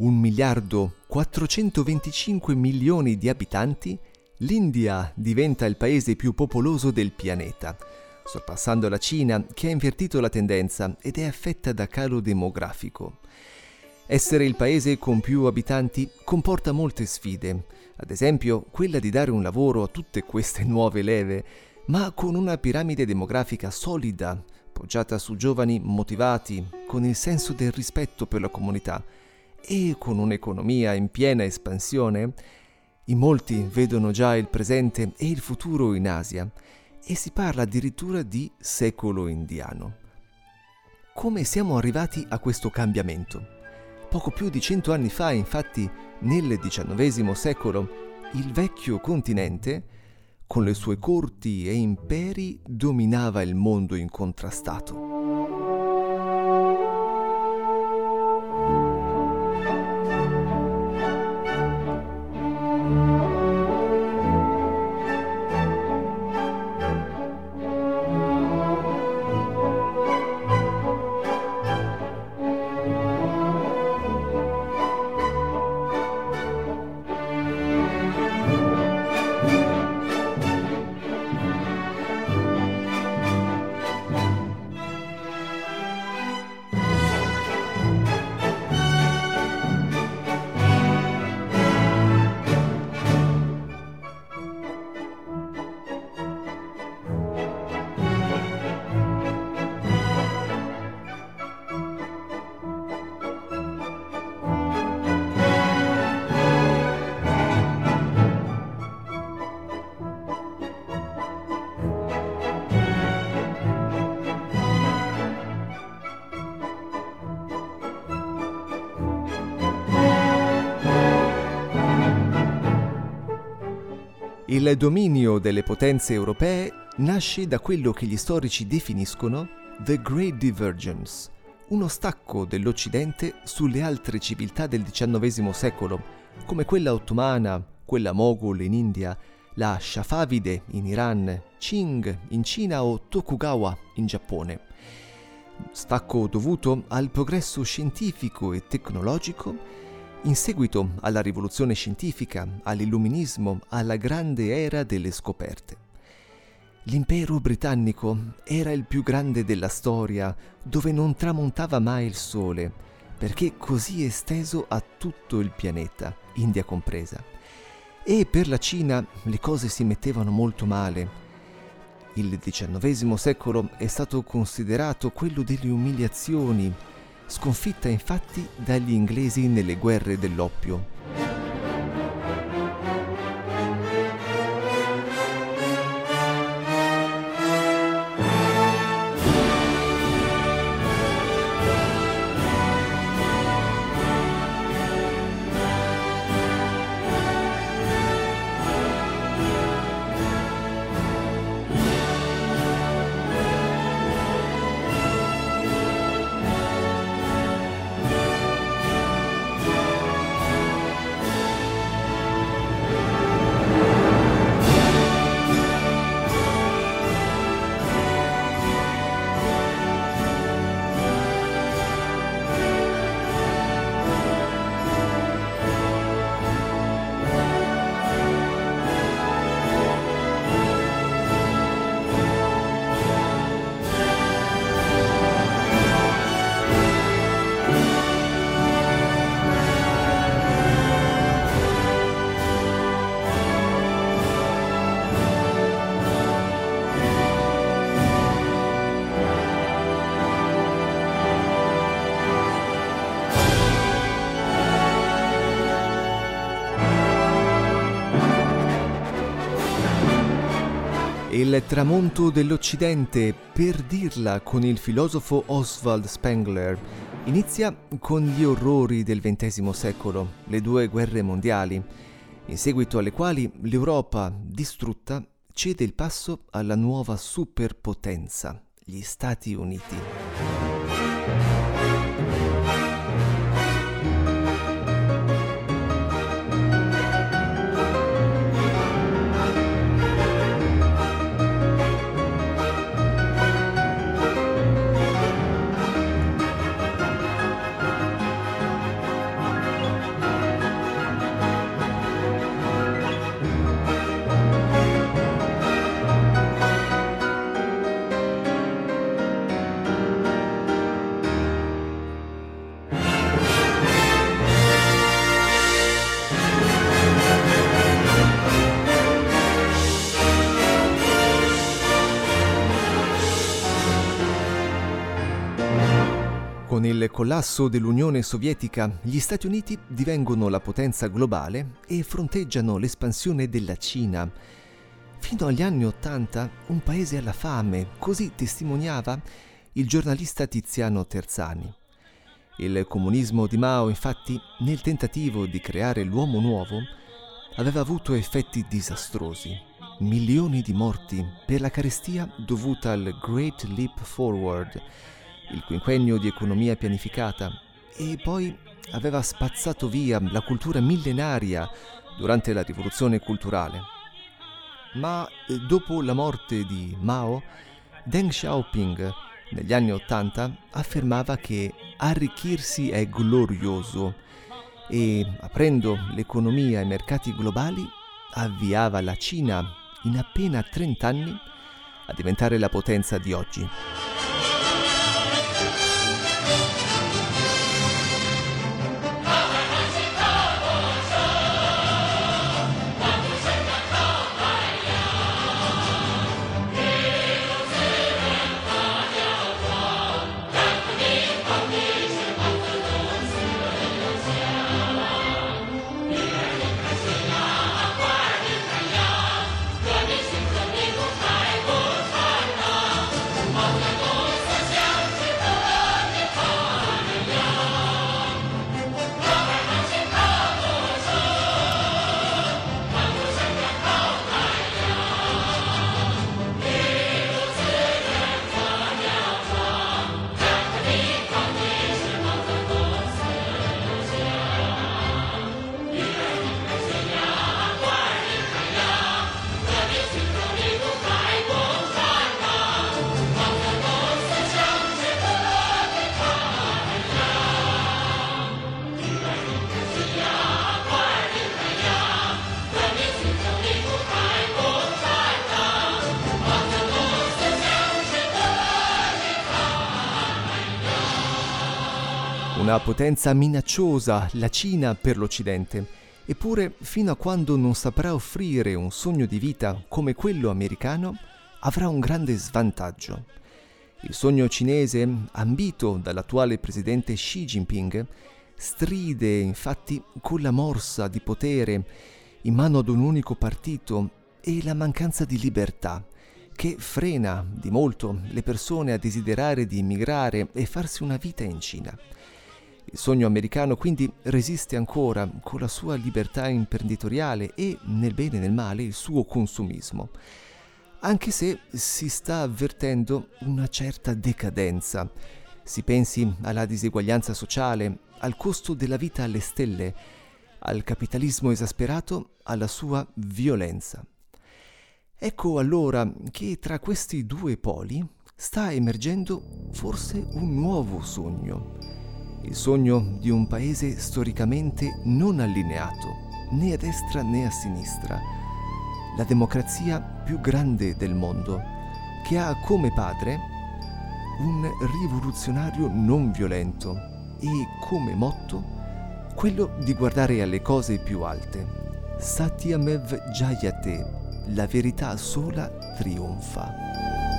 Un miliardo 425 milioni di abitanti, l'India diventa il paese più popoloso del pianeta, sorpassando la Cina che ha invertito la tendenza ed è affetta da calo demografico. Essere il paese con più abitanti comporta molte sfide, ad esempio quella di dare un lavoro a tutte queste nuove leve, ma con una piramide demografica solida, poggiata su giovani motivati, con il senso del rispetto per la comunità e con un'economia in piena espansione, in molti vedono già il presente e il futuro in Asia e si parla addirittura di secolo indiano. Come siamo arrivati a questo cambiamento? Poco più di cento anni fa, infatti, nel XIX secolo, il vecchio continente, con le sue corti e imperi, dominava il mondo incontrastato. Il dominio delle potenze europee nasce da quello che gli storici definiscono The Great Divergence, uno stacco dell'Occidente sulle altre civiltà del XIX secolo, come quella ottomana, quella mogul in India, la Shafavide in Iran, Qing in Cina o Tokugawa in Giappone. Stacco dovuto al progresso scientifico e tecnologico in seguito alla rivoluzione scientifica, all'illuminismo, alla grande era delle scoperte. L'impero britannico era il più grande della storia, dove non tramontava mai il sole, perché così esteso a tutto il pianeta, India compresa. E per la Cina le cose si mettevano molto male. Il XIX secolo è stato considerato quello delle umiliazioni, sconfitta infatti dagli inglesi nelle guerre dell'oppio. Il tramonto dell'Occidente, per dirla con il filosofo Oswald Spengler, inizia con gli orrori del XX secolo, le due guerre mondiali. in seguito alle quali l'Europa distrutta cede il passo alla nuova superpotenza, gli Stati Uniti. Il collasso dell'Unione Sovietica, gli Stati Uniti divengono la potenza globale e fronteggiano l'espansione della Cina. Fino agli anni Ottanta, un paese alla fame, così testimoniava il giornalista Tiziano Terzani. Il comunismo di Mao, infatti, nel tentativo di creare l'uomo nuovo, aveva avuto effetti disastrosi. Milioni di morti per la carestia dovuta al Great Leap Forward, il quinquennio di economia pianificata e poi aveva spazzato via la cultura millenaria durante la rivoluzione culturale. Ma eh, dopo la morte di Mao, Deng Xiaoping negli anni Ottanta affermava che arricchirsi è glorioso e, aprendo l'economia ai mercati globali, avviava la Cina in appena 30 anni a diventare la potenza di oggi. Una potenza minacciosa, la Cina per l'Occidente. Eppure, fino a quando non saprà offrire un sogno di vita come quello americano, avrà un grande svantaggio. Il sogno cinese, ambito dall'attuale presidente Xi Jinping, stride infatti con la morsa di potere in mano ad un unico partito e la mancanza di libertà, che frena di molto le persone a desiderare di immigrare e farsi una vita in Cina. Il sogno americano quindi resiste ancora con la sua libertà imprenditoriale e, nel bene e nel male, il suo consumismo, anche se si sta avvertendo una certa decadenza. Si pensi alla diseguaglianza sociale, al costo della vita alle stelle, al capitalismo esasperato, alla sua violenza. Ecco allora che tra questi due poli sta emergendo forse un nuovo sogno il sogno di un paese storicamente non allineato né a destra né a sinistra, la democrazia più grande del mondo, che ha come padre un rivoluzionario non violento e come motto quello di guardare alle cose più alte. Satyamev Jayate, la verità sola trionfa.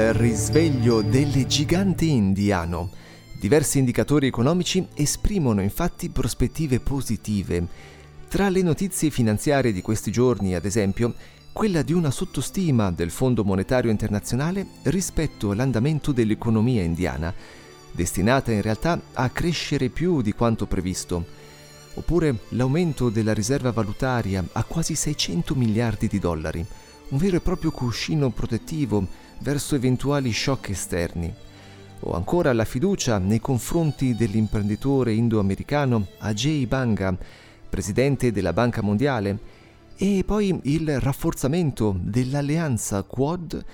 Risveglio del gigante indiano. Diversi indicatori economici esprimono infatti prospettive positive. Tra le notizie finanziarie di questi giorni, ad esempio, quella di una sottostima del Fondo Monetario Internazionale rispetto all'andamento dell'economia indiana, destinata in realtà a crescere più di quanto previsto, oppure l'aumento della riserva valutaria a quasi 600 miliardi di dollari, un vero e proprio cuscino protettivo verso eventuali shock esterni, o ancora la fiducia nei confronti dell'imprenditore indo-americano Ajay Banga, presidente della Banca Mondiale, e poi il rafforzamento dell'alleanza Quad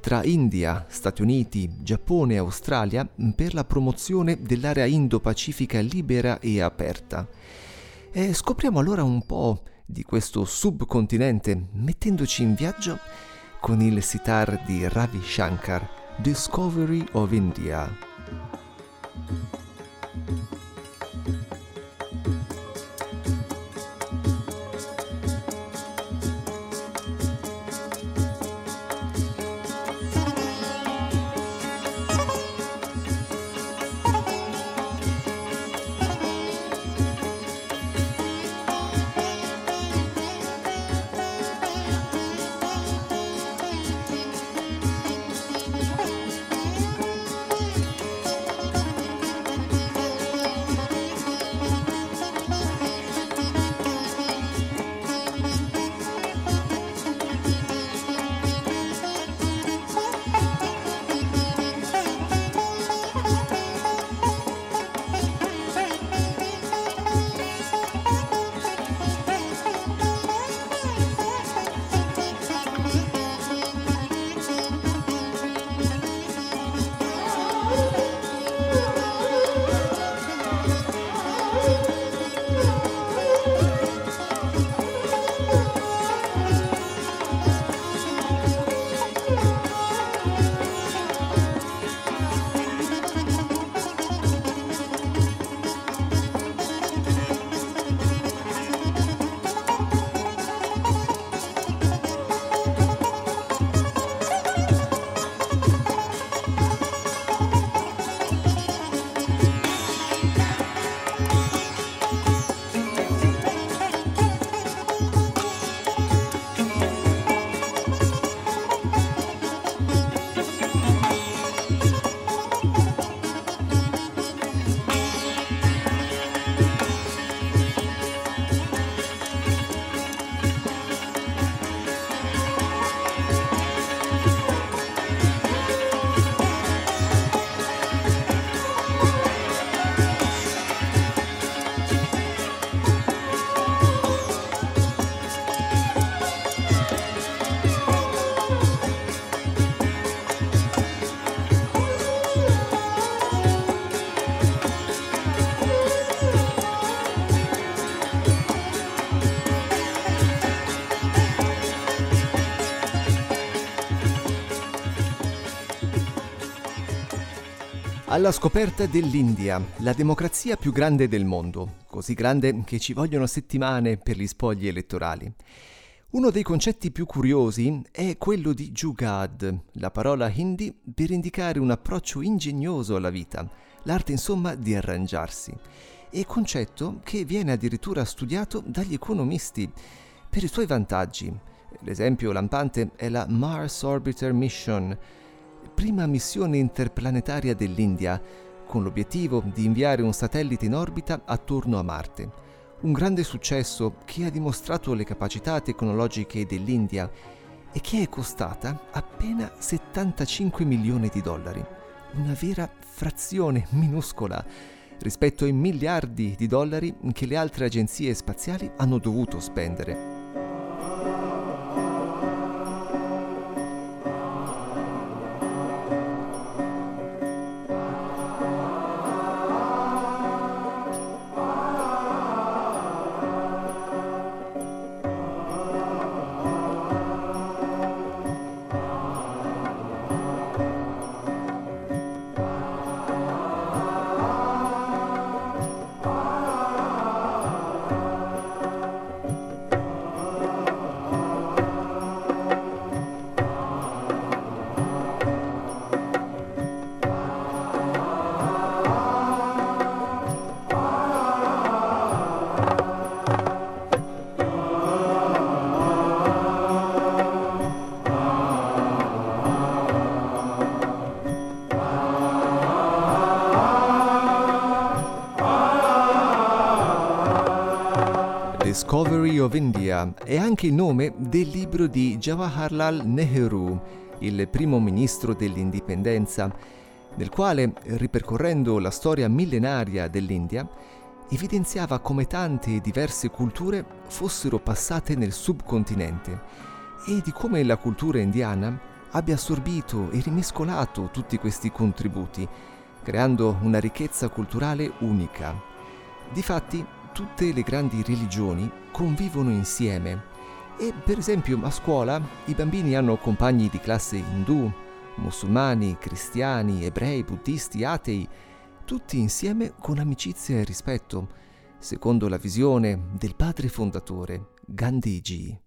tra India, Stati Uniti, Giappone e Australia per la promozione dell'area Indo-Pacifica libera e aperta. E scopriamo allora un po' di questo subcontinente mettendoci in viaggio con il sitar di Ravi Shankar, Discovery of India. Alla scoperta dell'India, la democrazia più grande del mondo, così grande che ci vogliono settimane per gli spogli elettorali. Uno dei concetti più curiosi è quello di Jugad, la parola hindi per indicare un approccio ingegnoso alla vita, l'arte insomma di arrangiarsi, e concetto che viene addirittura studiato dagli economisti per i suoi vantaggi. L'esempio lampante è la Mars Orbiter Mission, prima missione interplanetaria dell'India, con l'obiettivo di inviare un satellite in orbita attorno a Marte. Un grande successo che ha dimostrato le capacità tecnologiche dell'India e che è costata appena 75 milioni di dollari, una vera frazione minuscola rispetto ai miliardi di dollari che le altre agenzie spaziali hanno dovuto spendere. India è anche il nome del libro di Jawaharlal Nehru, il primo ministro dell'indipendenza, nel quale, ripercorrendo la storia millenaria dell'India, evidenziava come tante e diverse culture fossero passate nel subcontinente e di come la cultura indiana abbia assorbito e rimescolato tutti questi contributi, creando una ricchezza culturale unica. Difatti, tutte le grandi religioni convivono insieme e per esempio a scuola i bambini hanno compagni di classe indù, musulmani, cristiani, ebrei, buddisti, atei, tutti insieme con amicizia e rispetto, secondo la visione del padre fondatore Gandhiji.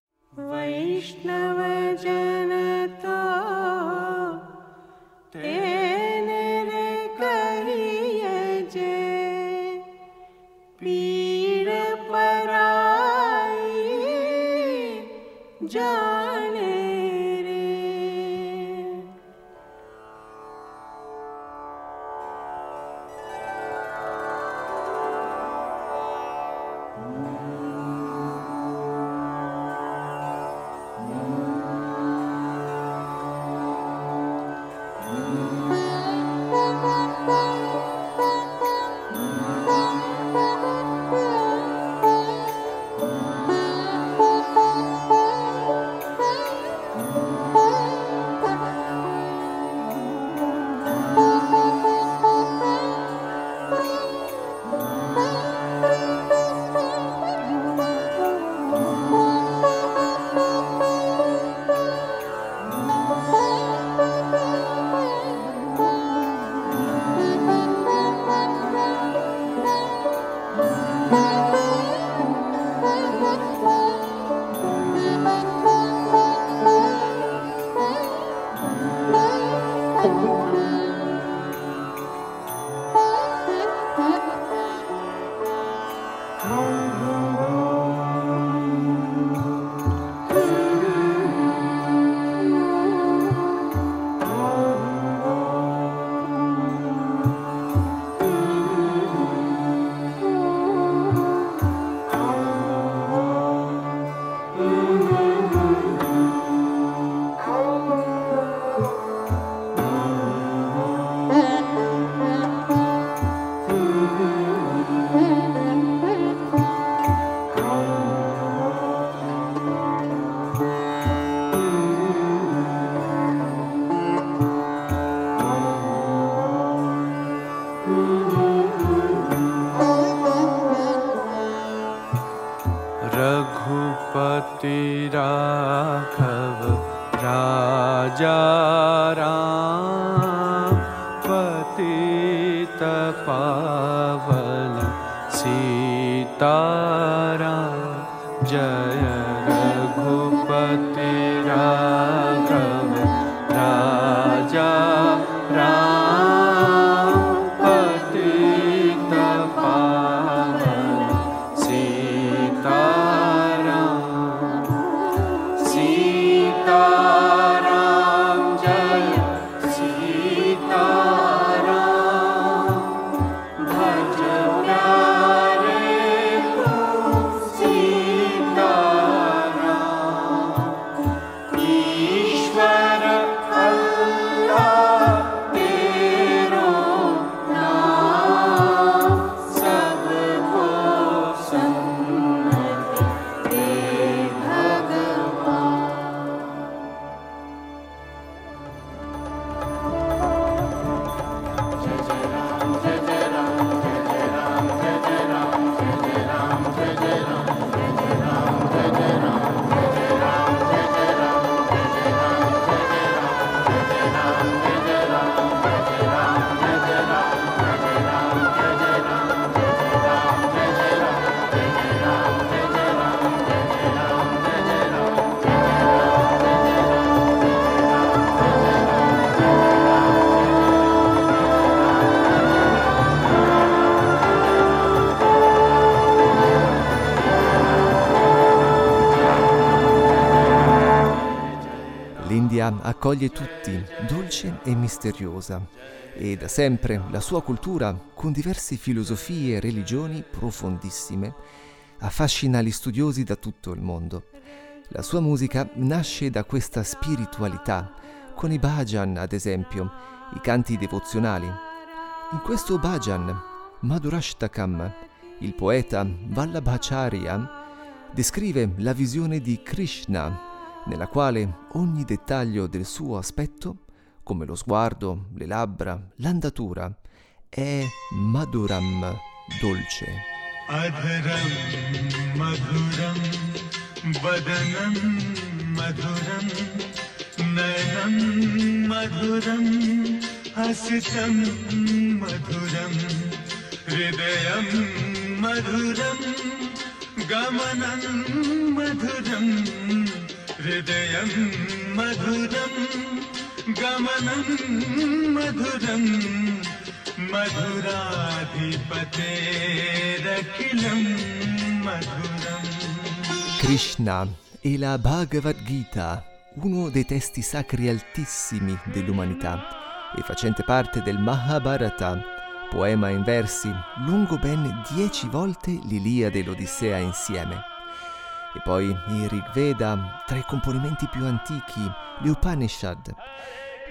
Accoglie tutti, dolce e misteriosa, e da sempre la sua cultura, con diverse filosofie e religioni profondissime, affascina gli studiosi da tutto il mondo. La sua musica nasce da questa spiritualità, con i bhajan ad esempio, i canti devozionali. In questo bhajan, Madhurashtakam, il poeta Vallabhacharya descrive la visione di Krishna, nella quale ogni dettaglio del suo aspetto, come lo sguardo, le labbra, l'andatura, è Madhuram, dolce. Adharam madhuram vadanam madhuram nayanam madhuram hasitam madhuram hridayam madhuram gamanam madhuram hridayam madhuram gamanam madhuram मधुराधिपतेरखिलं मधुरम् Krishna e la Bhagavad Gita, uno dei testi sacri altissimi dell'umanità e facente parte del Mahabharata, poema in versi lungo ben dieci volte l'Iliade e l'Odissea insieme. E poi il Rig Veda, tra i componimenti più antichi, le Upanishad.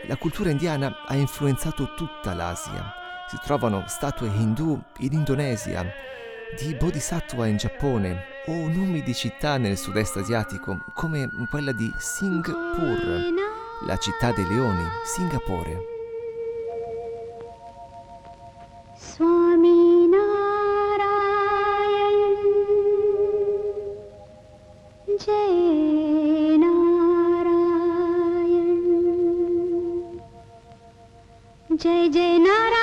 La cultura indiana ha influenzato tutta l'Asia. Si trovano statue hindu in Indonesia, di bodhisattva in Giappone o nomi di città nel sud-est asiatico come quella di Singapore, la città dei leoni, Singapore. जय जय Narayan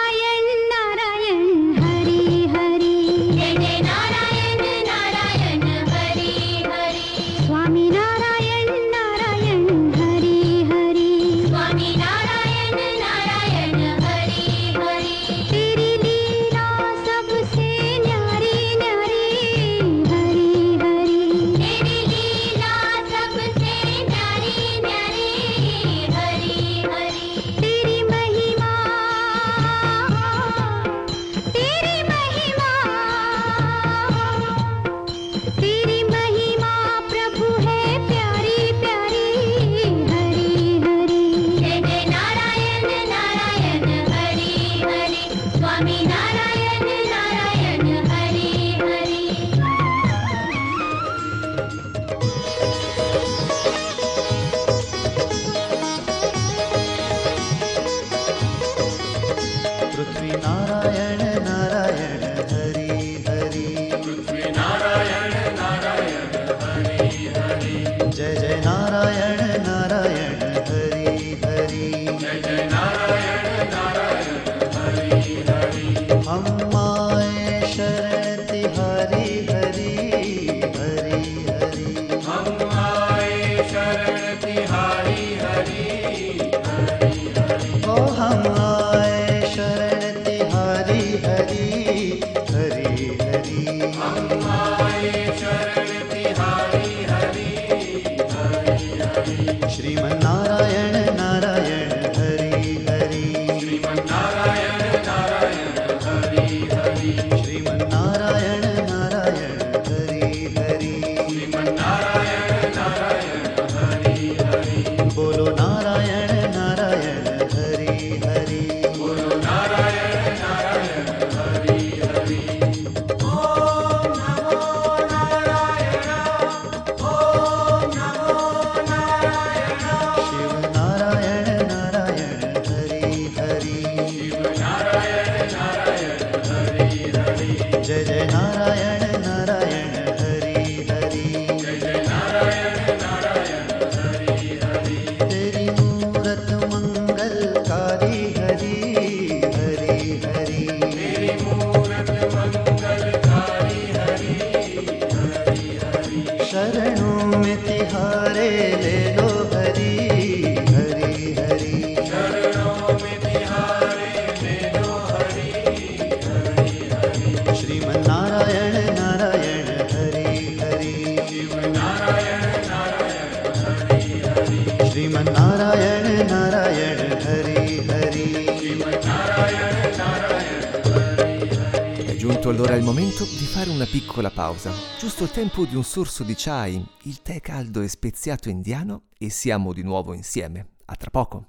momento di fare una piccola pausa, giusto il tempo di un sorso di chai, il tè caldo e speziato indiano e siamo di nuovo insieme. A tra poco.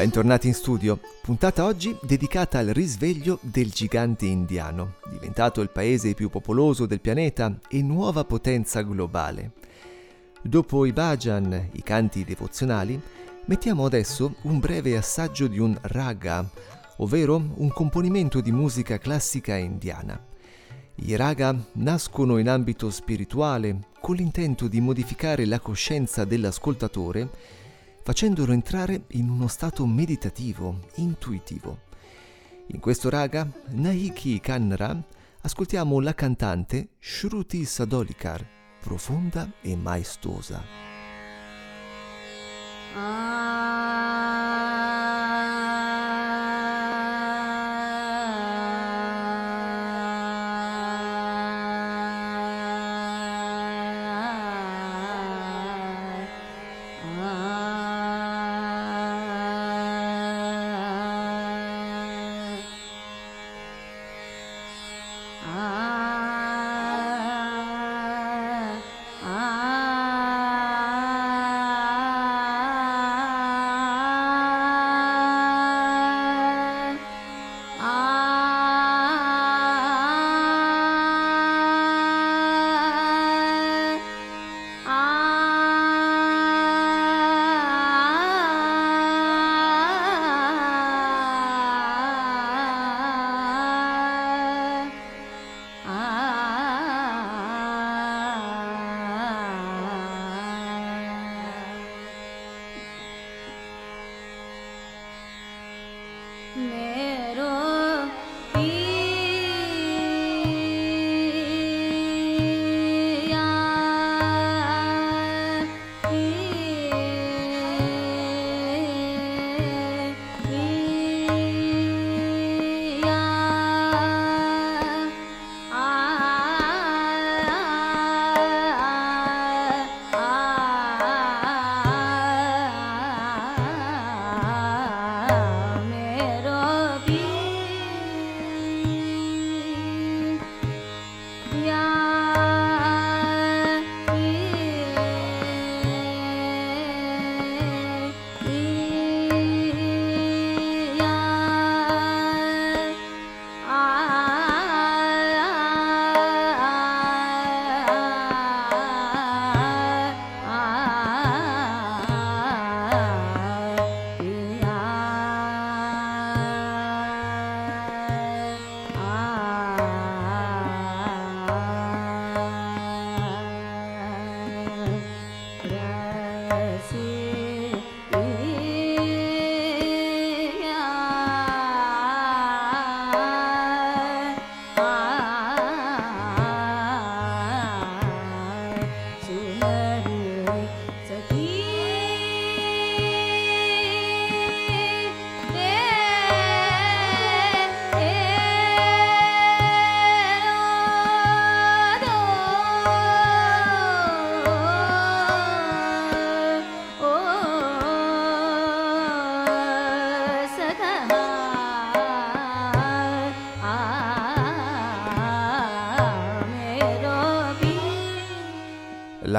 Bentornati in studio, puntata oggi dedicata al risveglio del gigante indiano, diventato il paese più popoloso del pianeta e nuova potenza globale. Dopo i bhajan, i canti devozionali, mettiamo adesso un breve assaggio di un raga, ovvero un componimento di musica classica indiana. I raga nascono in ambito spirituale con l'intento di modificare la coscienza dell'ascoltatore facendolo entrare in uno stato meditativo, intuitivo. In questo raga, Nahiki Kannara, ascoltiamo la cantante Shruti Sadolikar, profonda e maestosa. मेरो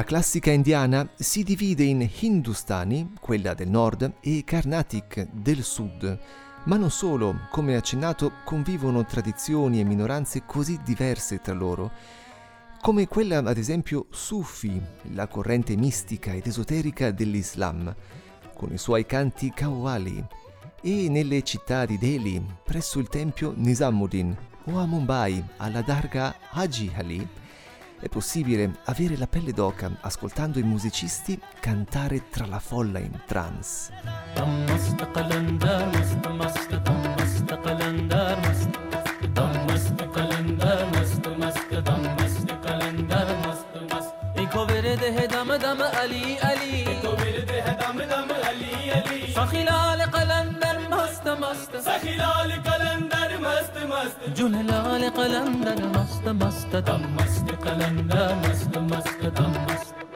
La classica indiana si divide in Hindustani, quella del nord, e Carnatic del sud. Ma non solo, come accennato, convivono tradizioni e minoranze così diverse tra loro, come quella ad esempio Sufi, la corrente mistica ed esoterica dell'Islam, con i suoi canti Qawwali, e nelle città di Delhi, presso il tempio Nizamuddin, o a Mumbai, alla Darga Haji Ali, è possibile avere la pelle d'oca ascoltando i musicisti cantare tra la folla in trance. دم مست قلندر مست مست دم مست قلندر جملة قلم مست مست تم مست قلم مست مست تم مست.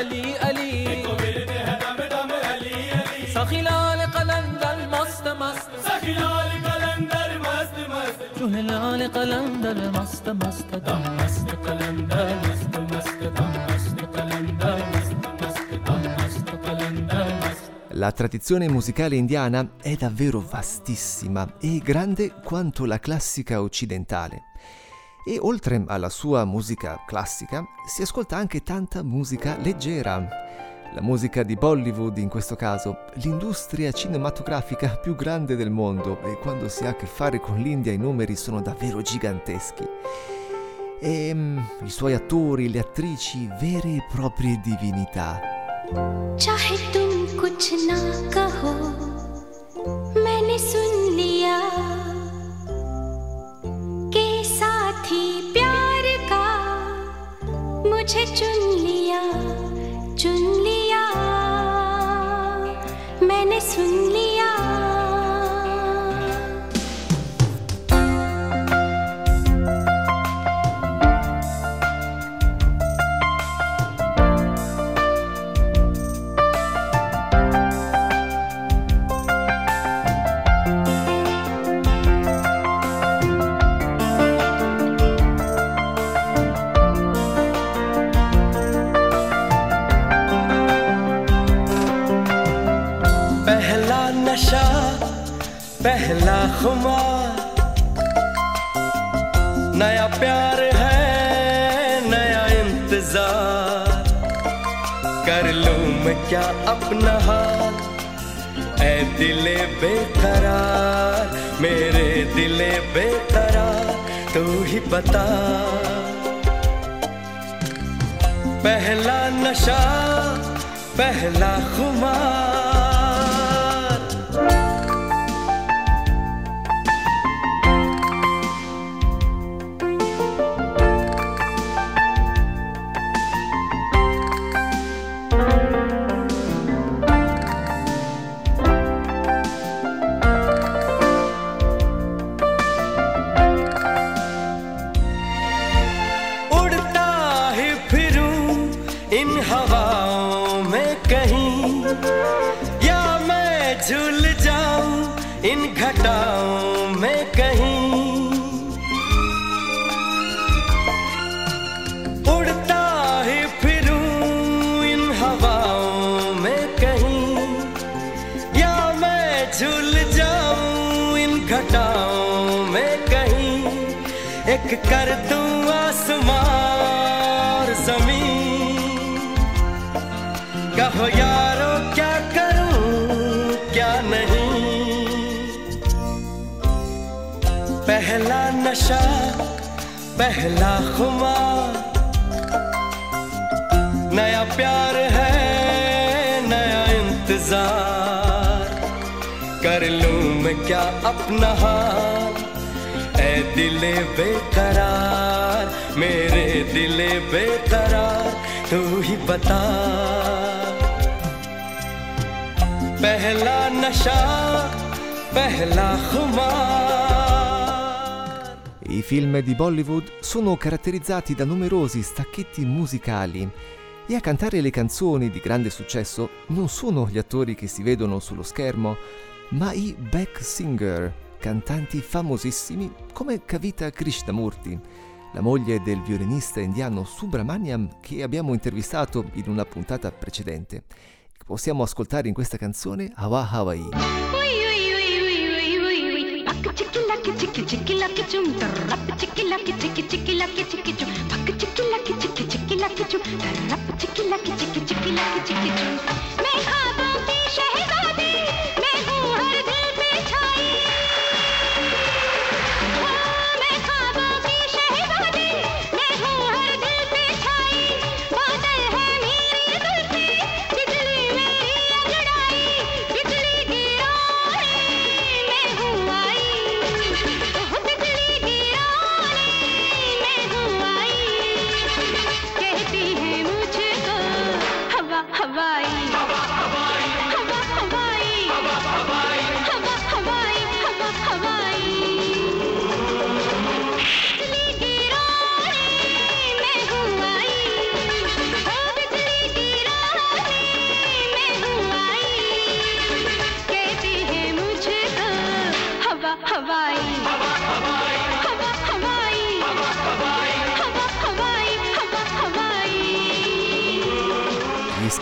دم علی علی इको برده دم دم علی علی سخیلال قلندر مست مست سخیلال قلندر مست مست جهلال قلندر مست مست دم مست قلندر مست مست دم مست قلندر مست مست دم مست قلندر مست La tradizione musicale indiana è davvero vastissima e grande quanto la classica occidentale. e oltre alla sua musica classica si ascolta anche tanta musica leggera. La musica di Bollywood in questo caso, l'industria cinematografica più grande del mondo e quando si ha a che fare con l'India i numeri sono davvero giganteschi. E i suoi attori, le attrici, vere e proprie divinità. Chahe tum kuch na kaho, मुझे चुन लिया चुन लिया। मैंने सुन लिया बता पहला नशा पहला खुमार। इन में कहीं, एक कर दूँ आसमां और ज़मीन। कहो, यारो, क्या करूँ, क्या नहीं? पहला नशा, पहला खुमार नया प्यार है, नया इंतज़ार। कर लूं मैं क्या अपना हाल ऐ दिले बेकरार मेरे दिले बेकरार तू ही बता पहला नशा पहला खुमार I film di Bollywood sono caratterizzati da numerosi stacchetti musicali e a cantare le canzoni di grande successo non sono gli attori che si vedono sullo schermo, ma i back singer, cantanti famosissimi come Kavita Krishnamurti, la moglie del violinista indiano Subramaniam che abbiamo intervistato in una puntata precedente. Possiamo ascoltare in questa canzone Hawa Hawaii. Chikki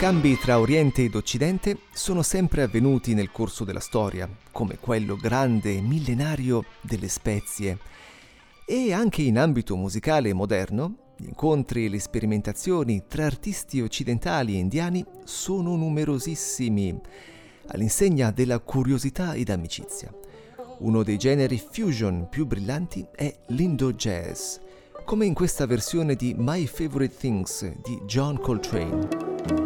scambi tra Oriente ed Occidente sono sempre avvenuti nel corso della storia, come quello grande e millenario delle spezie. E anche in ambito musicale moderno, gli incontri e le sperimentazioni tra artisti occidentali e indiani sono numerosissimi, all'insegna della curiosità ed amicizia. Uno dei generi fusion più brillanti è l'Indo Jazz, come in questa versione di My Favorite Things di John Coltrane.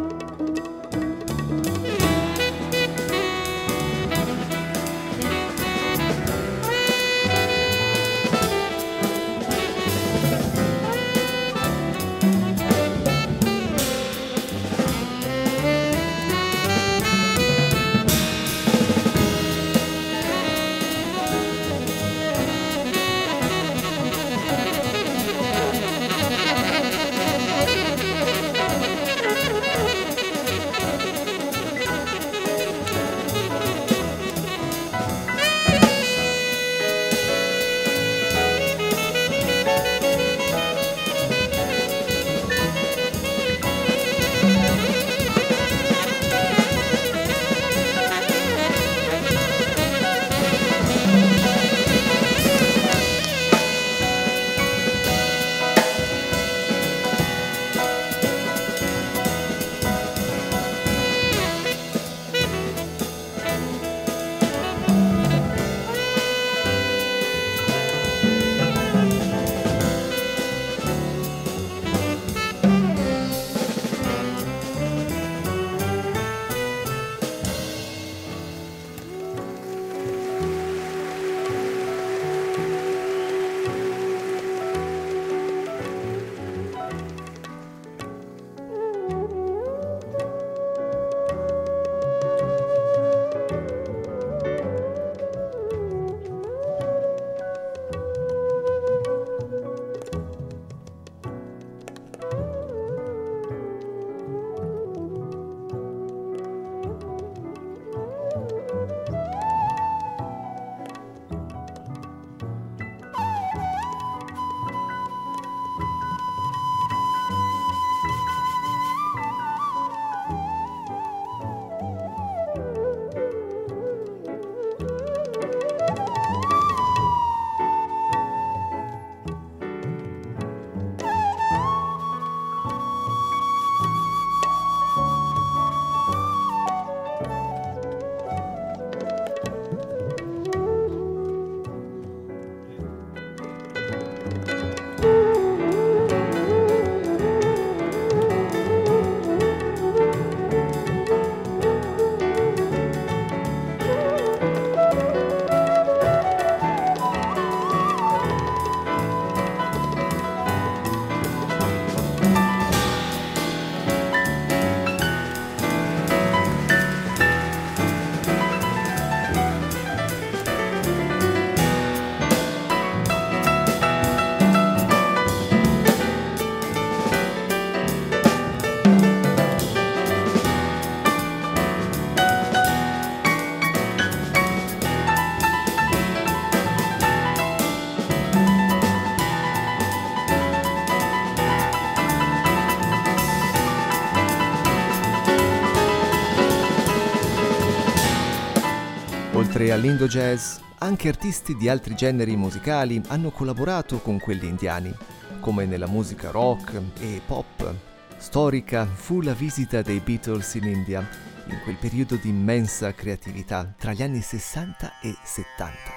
All'indo jazz, anche artisti di altri generi musicali hanno collaborato con quelli indiani, come nella musica rock e pop. Storica fu la visita dei Beatles in India, in quel periodo di immensa creatività tra gli anni 60 e 70.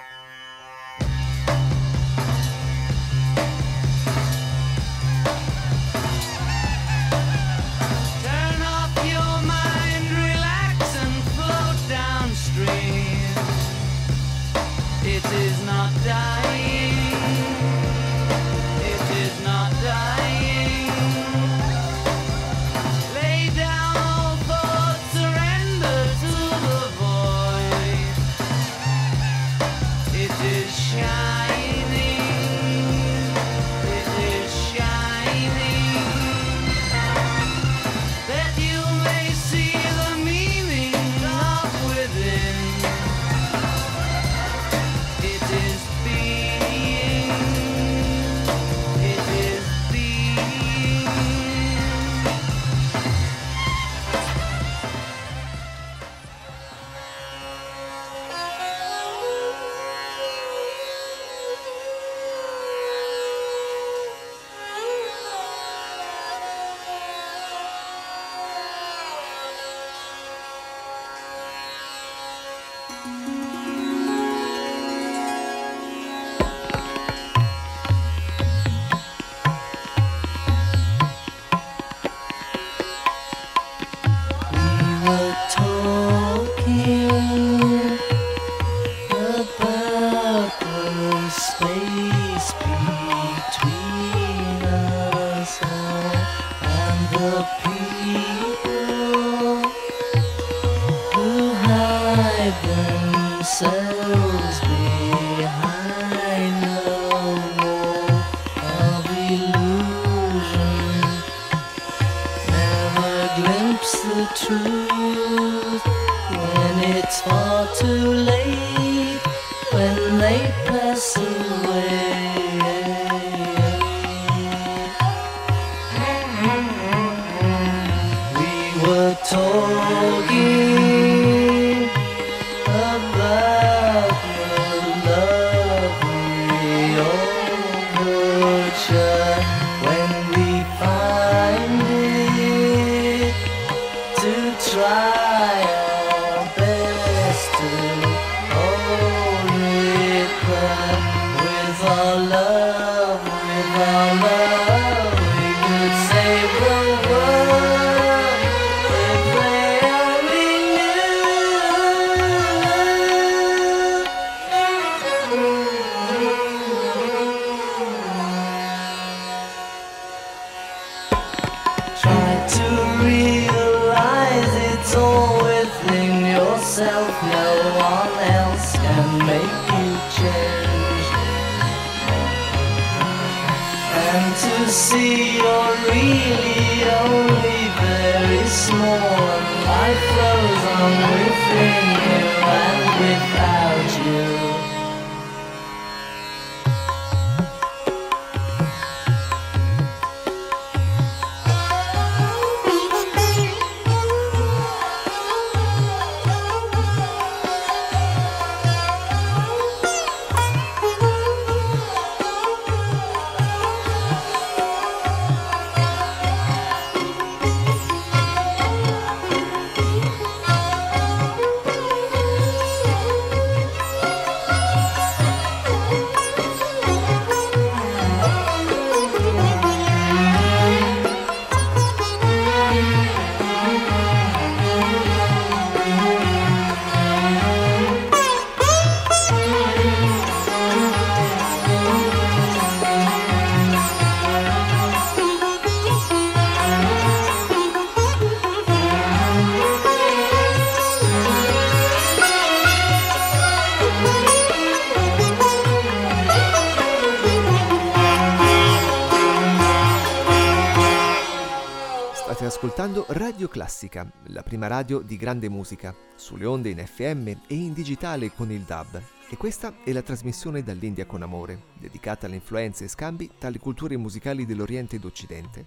Ascoltando Radio Classica, la prima radio di grande musica, sulle onde in FM e in digitale con il DAB. E questa è la trasmissione dall'India con amore, dedicata alle influenze e scambi tra le culture musicali dell'Oriente ed Occidente.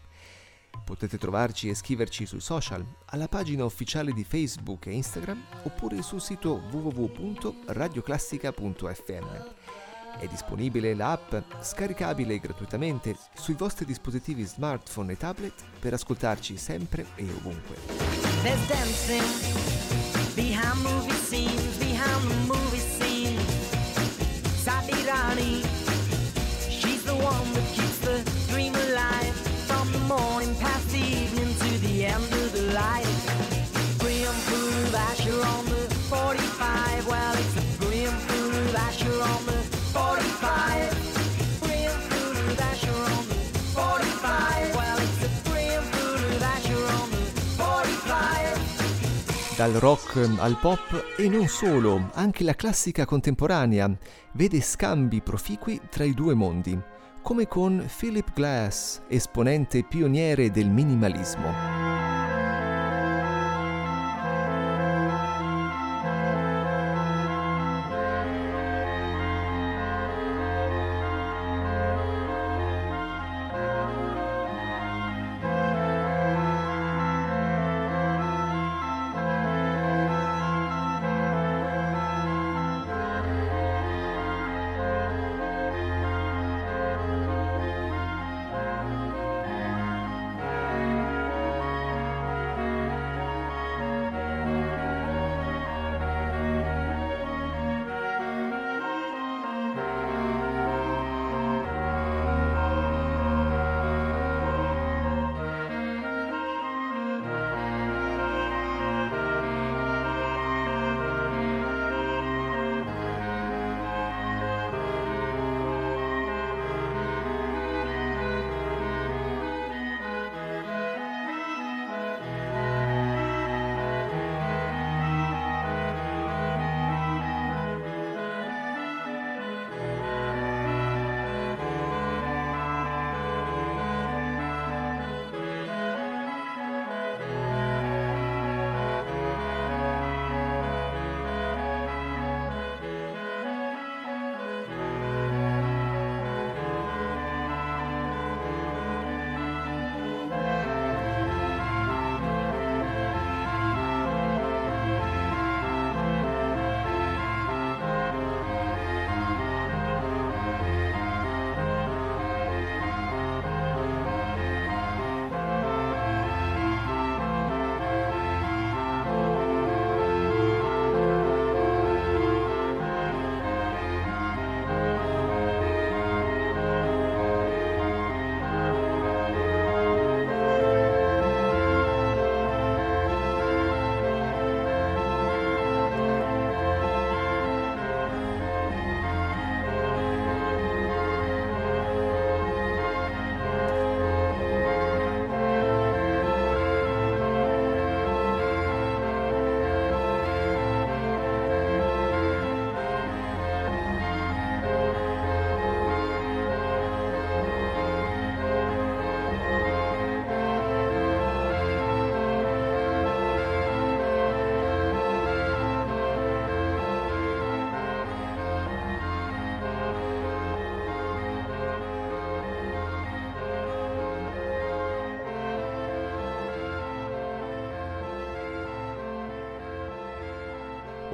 Potete trovarci e scriverci sui social, alla pagina ufficiale di Facebook e Instagram oppure sul sito www.radioclassica.fm. È disponibile l'app, scaricabile gratuitamente sui vostri dispositivi smartphone e tablet per ascoltarci sempre e ovunque. Behind movie scenes, behind movie scene. Sadirani, Dal rock al pop e non solo, anche la classica contemporanea vede scambi proficui tra i due mondi, come con Philip Glass, esponente pioniere del minimalismo.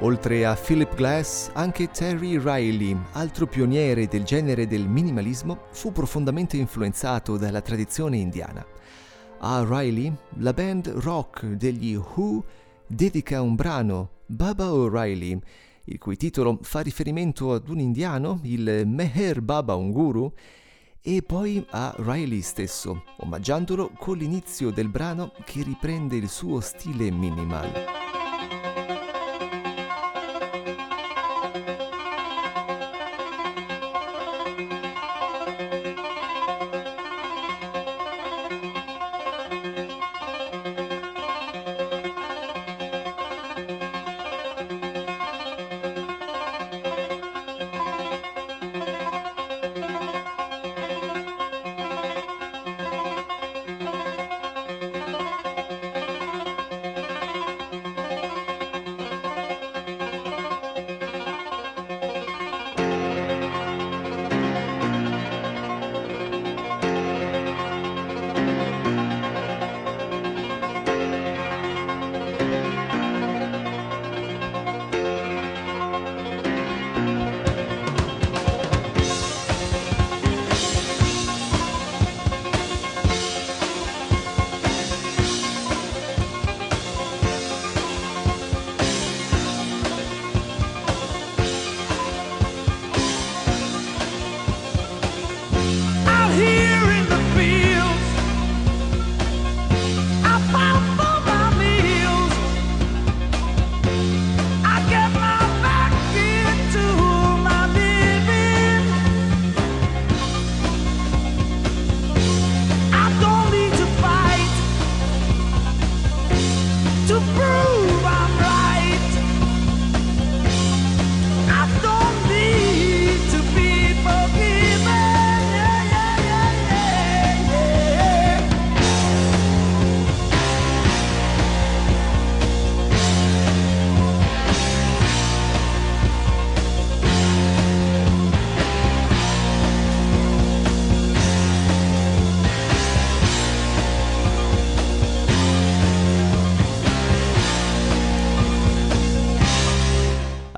Oltre a Philip Glass, anche Terry Riley, altro pioniere del genere del minimalismo, fu profondamente influenzato dalla tradizione indiana. A Riley, la band rock degli Who dedica un brano, Baba O'Reilly, il cui titolo fa riferimento ad un indiano, il Meher Baba Unguru, e poi a Riley stesso, omaggiandolo con l'inizio del brano che riprende il suo stile minimal.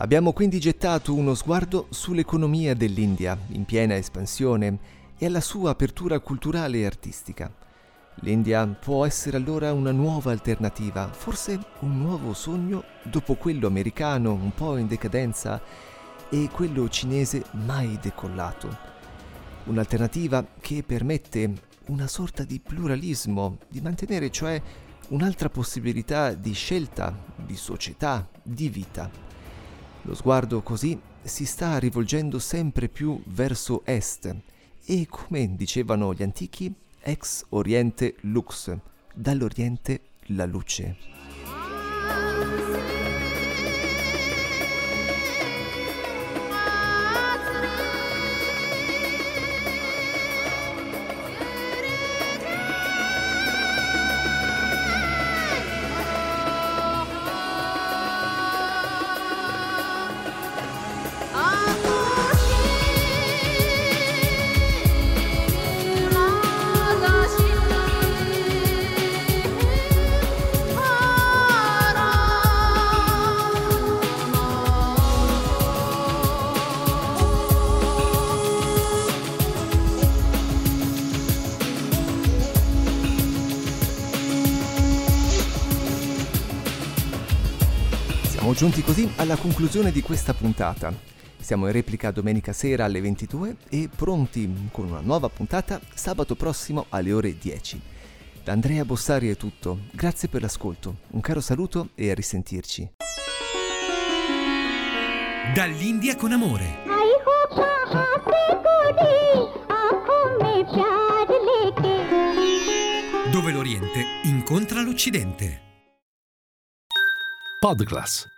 Abbiamo quindi gettato uno sguardo sull'economia dell'India, in piena espansione, e alla sua apertura culturale e artistica. L'India può essere allora una nuova alternativa, forse un nuovo sogno dopo quello americano un po' in decadenza e quello cinese mai decollato. Un'alternativa che permette una sorta di pluralismo, di mantenere cioè un'altra possibilità di scelta, di società, di vita. Lo sguardo così si sta rivolgendo sempre più verso est e, come dicevano gli antichi, ex oriente lux, dall'oriente la luce. giunti così alla conclusione di questa puntata. Siamo in replica domenica sera alle 22 e pronti con una nuova puntata sabato prossimo alle ore 10. Da Andrea Bossari è tutto, grazie per l'ascolto, un caro saluto e a risentirci. Dall'India con amore. Dove l'Oriente incontra l'Occidente. Podcast